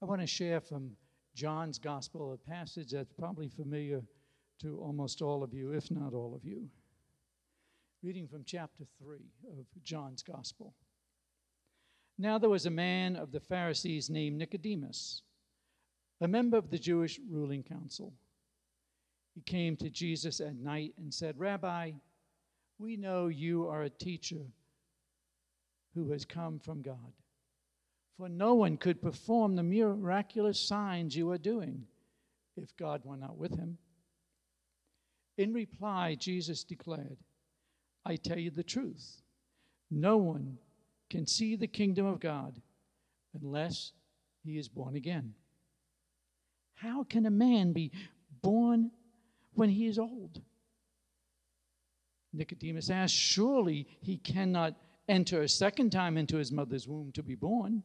I want to share from John's Gospel, a passage that's probably familiar to almost all of you, if not all of you. Reading from chapter 3 of John's Gospel. Now there was a man of the Pharisees named Nicodemus, a member of the Jewish ruling council. He came to Jesus at night and said, Rabbi, we know you are a teacher who has come from God. For no one could perform the miraculous signs you are doing if God were not with him. In reply, Jesus declared, I tell you the truth. No one can see the kingdom of God unless he is born again. How can a man be born when he is old? Nicodemus asked, Surely he cannot enter a second time into his mother's womb to be born.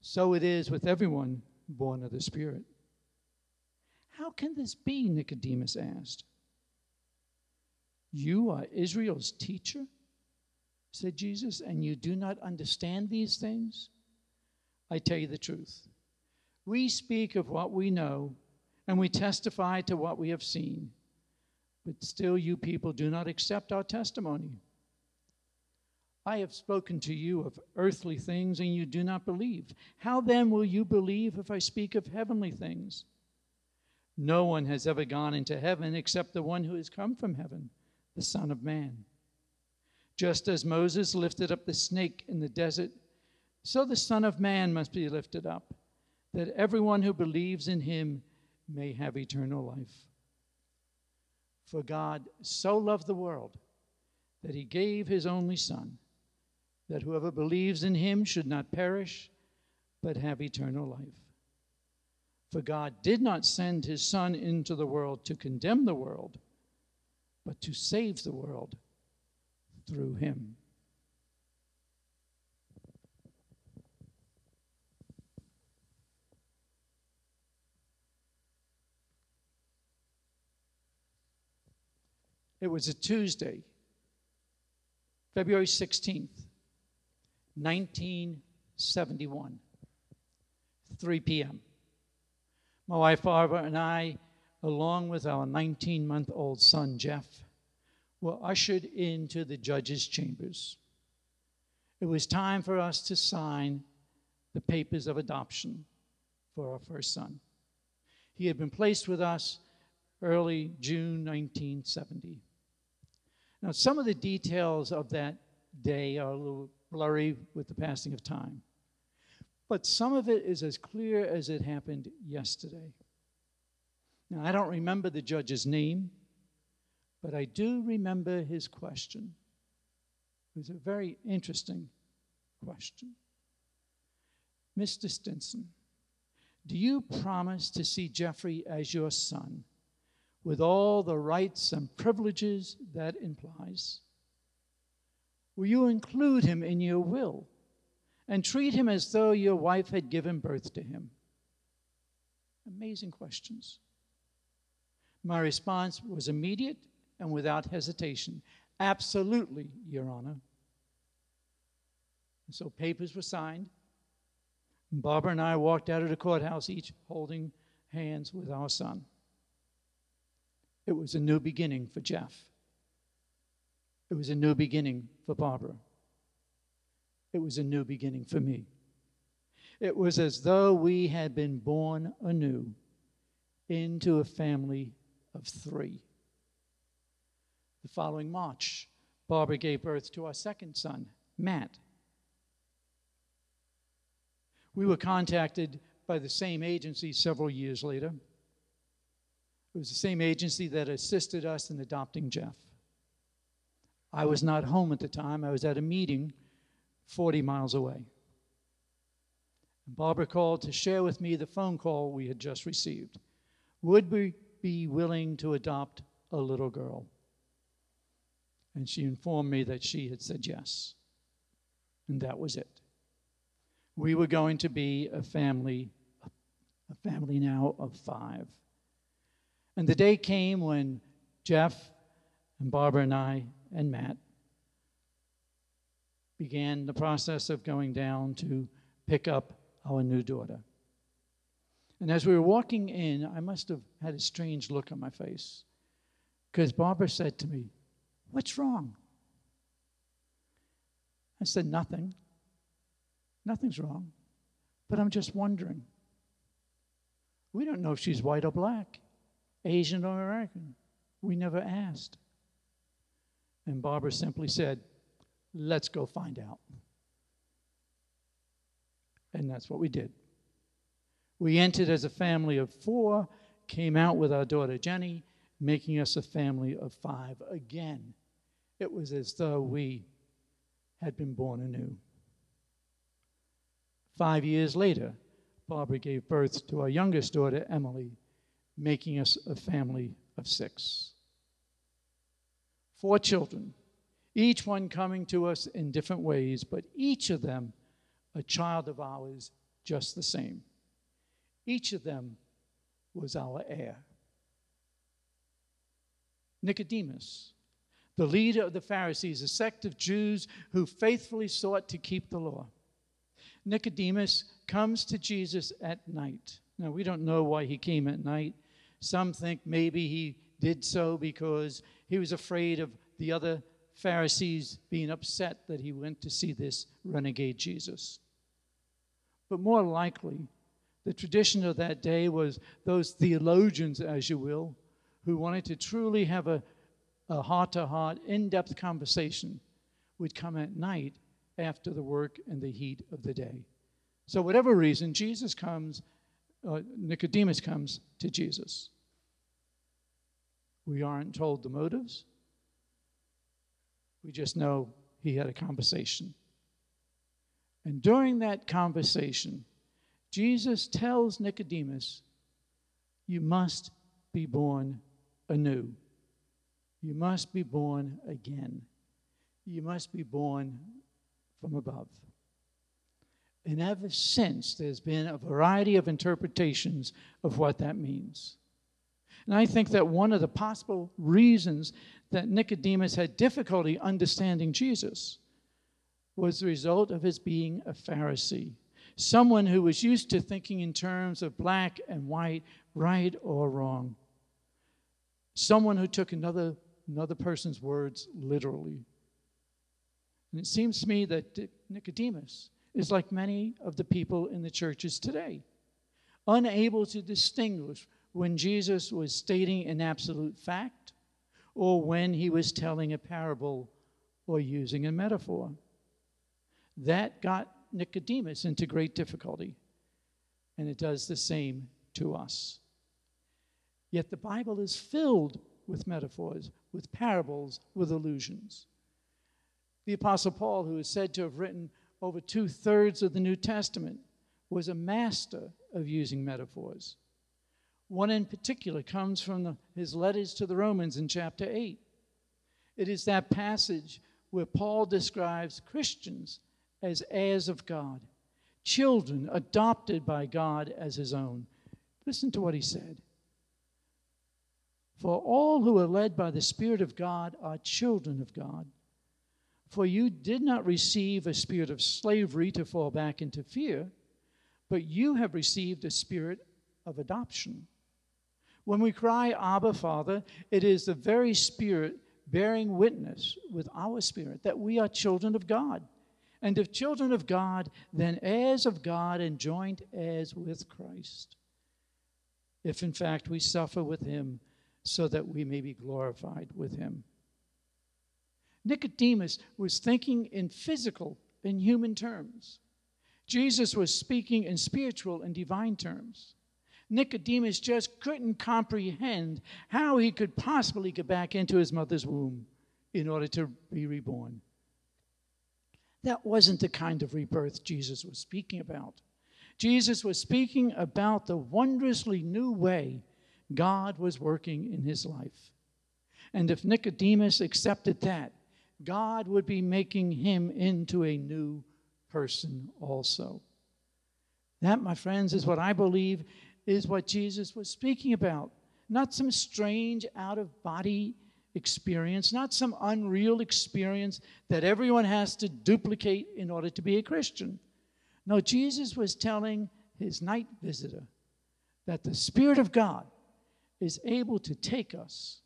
So it is with everyone born of the Spirit. How can this be? Nicodemus asked. You are Israel's teacher, said Jesus, and you do not understand these things? I tell you the truth. We speak of what we know, and we testify to what we have seen, but still you people do not accept our testimony. I have spoken to you of earthly things, and you do not believe. How then will you believe if I speak of heavenly things? No one has ever gone into heaven except the one who has come from heaven, the Son of Man. Just as Moses lifted up the snake in the desert, so the Son of Man must be lifted up, that everyone who believes in him may have eternal life. For God so loved the world that he gave his only Son that whoever believes in him should not perish, but have eternal life. For God did not send his Son into the world to condemn the world, but to save the world through him. It was a Tuesday, February 16th, 1971, 3 p.m. My wife Barbara and I, along with our 19 month old son Jeff, were ushered into the judge's chambers. It was time for us to sign the papers of adoption for our first son. He had been placed with us early June 1970. Now, some of the details of that day are a little blurry with the passing of time. But some of it is as clear as it happened yesterday. Now, I don't remember the judge's name, but I do remember his question. It was a very interesting question. Mr. Stinson, do you promise to see Jeffrey as your son with all the rights and privileges that implies? Will you include him in your will and treat him as though your wife had given birth to him? Amazing questions. My response was immediate and without hesitation Absolutely, Your Honor. And so papers were signed. Barbara and I walked out of the courthouse, each holding hands with our son. It was a new beginning for Jeff. It was a new beginning for Barbara. It was a new beginning for me. It was as though we had been born anew into a family of three. The following March, Barbara gave birth to our second son, Matt. We were contacted by the same agency several years later. It was the same agency that assisted us in adopting Jeff. I was not home at the time, I was at a meeting 40 miles away. Barbara called to share with me the phone call we had just received. Would we be willing to adopt a little girl? And she informed me that she had said yes. And that was it. We were going to be a family, a family now of five. And the day came when Jeff and Barbara and I and Matt began the process of going down to pick up our new daughter. And as we were walking in, I must have had a strange look on my face because Barbara said to me, What's wrong? I said, Nothing. Nothing's wrong. But I'm just wondering. We don't know if she's white or black, Asian or American. We never asked. And Barbara simply said, Let's go find out. And that's what we did. We entered as a family of four, came out with our daughter Jenny, making us a family of five again. It was as though we had been born anew. Five years later, Barbara gave birth to our youngest daughter, Emily, making us a family of six. Four children, each one coming to us in different ways, but each of them a child of ours just the same. Each of them was our heir. Nicodemus, the leader of the Pharisees, a sect of Jews who faithfully sought to keep the law. Nicodemus comes to Jesus at night. Now, we don't know why he came at night. Some think maybe he did so because he was afraid of the other Pharisees being upset that he went to see this renegade Jesus. But more likely, the tradition of that day was those theologians, as you will, who wanted to truly have a heart to heart, in depth conversation, would come at night after the work and the heat of the day. So, whatever reason, Jesus comes, uh, Nicodemus comes to Jesus. We aren't told the motives. We just know he had a conversation. And during that conversation, Jesus tells Nicodemus, You must be born anew. You must be born again. You must be born from above. And ever since, there's been a variety of interpretations of what that means. And I think that one of the possible reasons that Nicodemus had difficulty understanding Jesus was the result of his being a Pharisee, someone who was used to thinking in terms of black and white, right or wrong, someone who took another, another person's words literally. And it seems to me that Nicodemus is like many of the people in the churches today, unable to distinguish when Jesus was stating an absolute fact or when he was telling a parable or using a metaphor. That got Nicodemus into great difficulty, and it does the same to us. Yet the Bible is filled with metaphors, with parables, with allusions. The Apostle Paul, who is said to have written over two thirds of the New Testament, was a master of using metaphors. One in particular comes from the, his letters to the Romans in chapter 8. It is that passage where Paul describes Christians as heirs of God, children adopted by God as his own. Listen to what he said. For all who are led by the Spirit of God are children of God. For you did not receive a spirit of slavery to fall back into fear, but you have received a spirit of adoption. When we cry, Abba, Father, it is the very Spirit bearing witness with our spirit that we are children of God. And if children of God, then heirs of God and joint heirs with Christ. If in fact we suffer with him, so that we may be glorified with him. Nicodemus was thinking in physical and human terms. Jesus was speaking in spiritual and divine terms. Nicodemus just couldn't comprehend how he could possibly get back into his mother's womb in order to be reborn. That wasn't the kind of rebirth Jesus was speaking about. Jesus was speaking about the wondrously new way God was working in his life. And if Nicodemus accepted that, God would be making him into a new person also. That, my friends, is what I believe is what Jesus was speaking about. Not some strange, out of body experience, not some unreal experience that everyone has to duplicate in order to be a Christian. No, Jesus was telling his night visitor that the Spirit of God is able to take us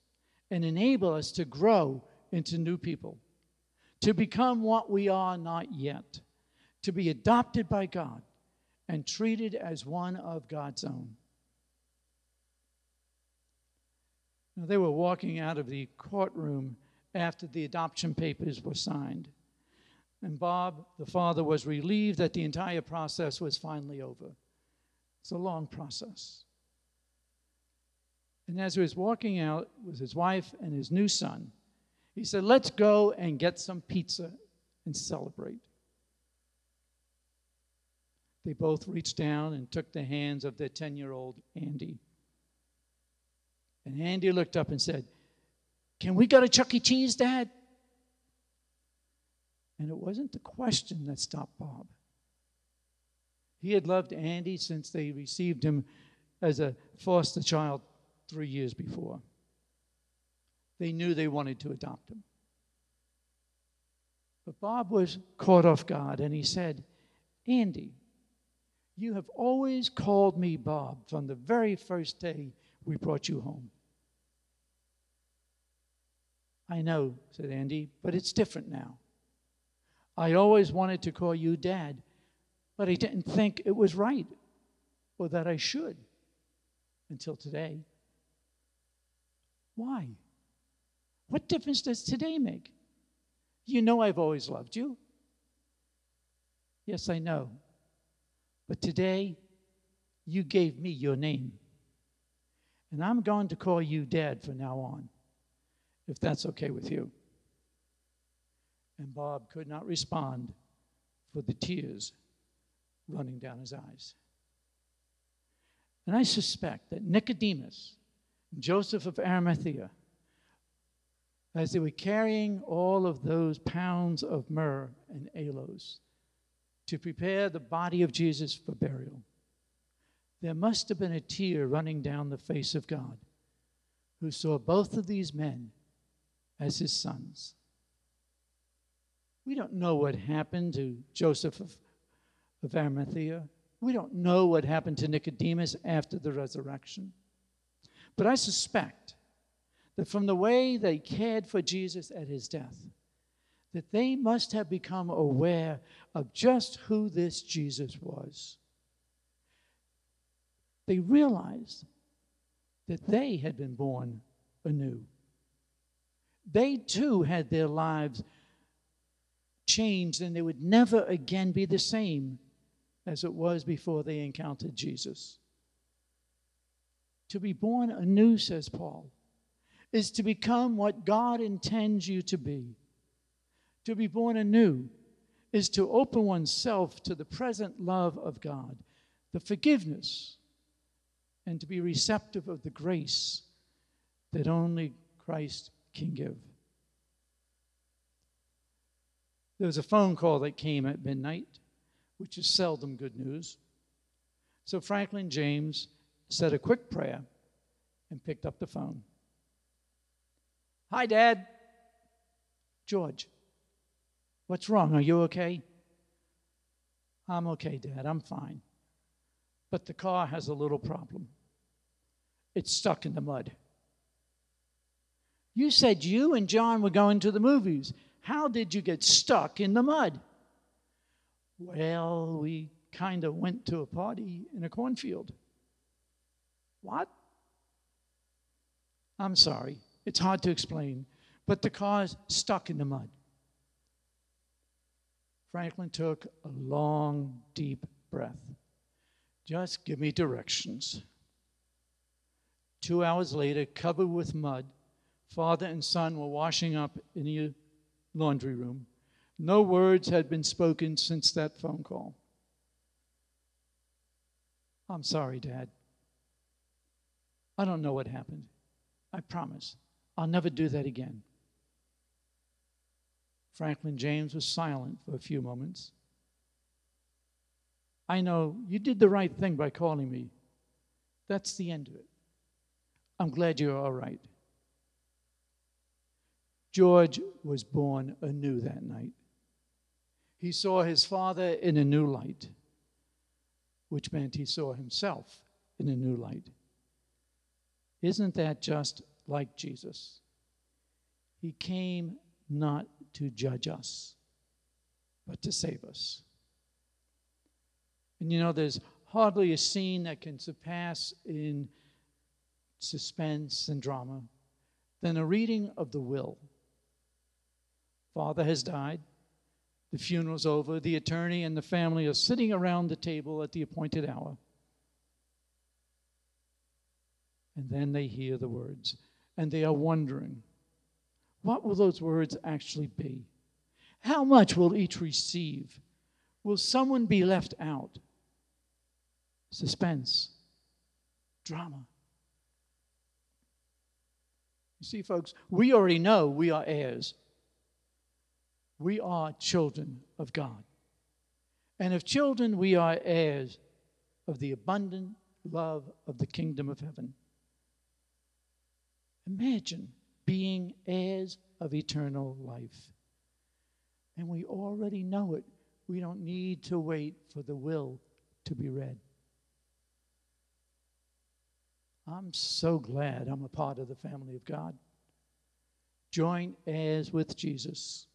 and enable us to grow into new people, to become what we are not yet, to be adopted by God and treated as one of God's own. Now, they were walking out of the courtroom after the adoption papers were signed. And Bob, the father, was relieved that the entire process was finally over. It's a long process. And as he was walking out with his wife and his new son, he said, Let's go and get some pizza and celebrate. They both reached down and took the hands of their 10 year old Andy. And Andy looked up and said, Can we go to Chuck E. Cheese, Dad? And it wasn't the question that stopped Bob. He had loved Andy since they received him as a foster child three years before. They knew they wanted to adopt him. But Bob was caught off guard and he said, Andy, you have always called me Bob from the very first day we brought you home. I know, said Andy, but it's different now. I always wanted to call you Dad, but I didn't think it was right or that I should until today. Why? What difference does today make? You know I've always loved you. Yes, I know. But today, you gave me your name. And I'm going to call you Dad from now on, if that's okay with you. And Bob could not respond for the tears running down his eyes. And I suspect that Nicodemus, and Joseph of Arimathea, as they were carrying all of those pounds of myrrh and aloes to prepare the body of Jesus for burial, there must have been a tear running down the face of God who saw both of these men as his sons. We don't know what happened to Joseph of, of Arimathea. We don't know what happened to Nicodemus after the resurrection. But I suspect that from the way they cared for Jesus at his death, that they must have become aware of just who this Jesus was. They realized that they had been born anew. They too had their lives changed, and they would never again be the same as it was before they encountered Jesus. To be born anew, says Paul, is to become what God intends you to be. To be born anew is to open oneself to the present love of God, the forgiveness, and to be receptive of the grace that only Christ can give. There was a phone call that came at midnight, which is seldom good news. So Franklin James said a quick prayer, and picked up the phone. Hi, Dad. George, what's wrong? Are you okay? I'm okay, Dad. I'm fine. But the car has a little problem. It's stuck in the mud. You said you and John were going to the movies. How did you get stuck in the mud? Well, we kind of went to a party in a cornfield. What? I'm sorry. It's hard to explain. But the car's stuck in the mud. Franklin took a long, deep breath. Just give me directions. Two hours later, covered with mud, father and son were washing up in the laundry room. No words had been spoken since that phone call. I'm sorry, Dad. I don't know what happened. I promise. I'll never do that again. Franklin James was silent for a few moments. I know you did the right thing by calling me. That's the end of it. I'm glad you're all right. George was born anew that night. He saw his father in a new light, which meant he saw himself in a new light. Isn't that just like Jesus? He came not to judge us, but to save us. And you know, there's hardly a scene that can surpass in suspense and drama than a reading of the will. Father has died. The funeral's over. The attorney and the family are sitting around the table at the appointed hour. And then they hear the words, and they are wondering what will those words actually be? How much will each receive? Will someone be left out? Suspense, drama. You see, folks, we already know we are heirs. We are children of God. And if children, we are heirs of the abundant love of the kingdom of heaven. Imagine being heirs of eternal life. And we already know it. We don't need to wait for the will to be read. I'm so glad I'm a part of the family of God. Join heirs with Jesus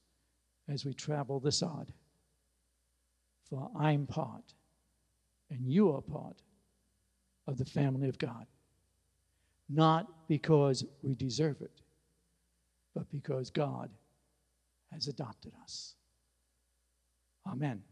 as we travel this odd. For I'm part, and you are part of the family of God. Not because we deserve it, but because God has adopted us. Amen.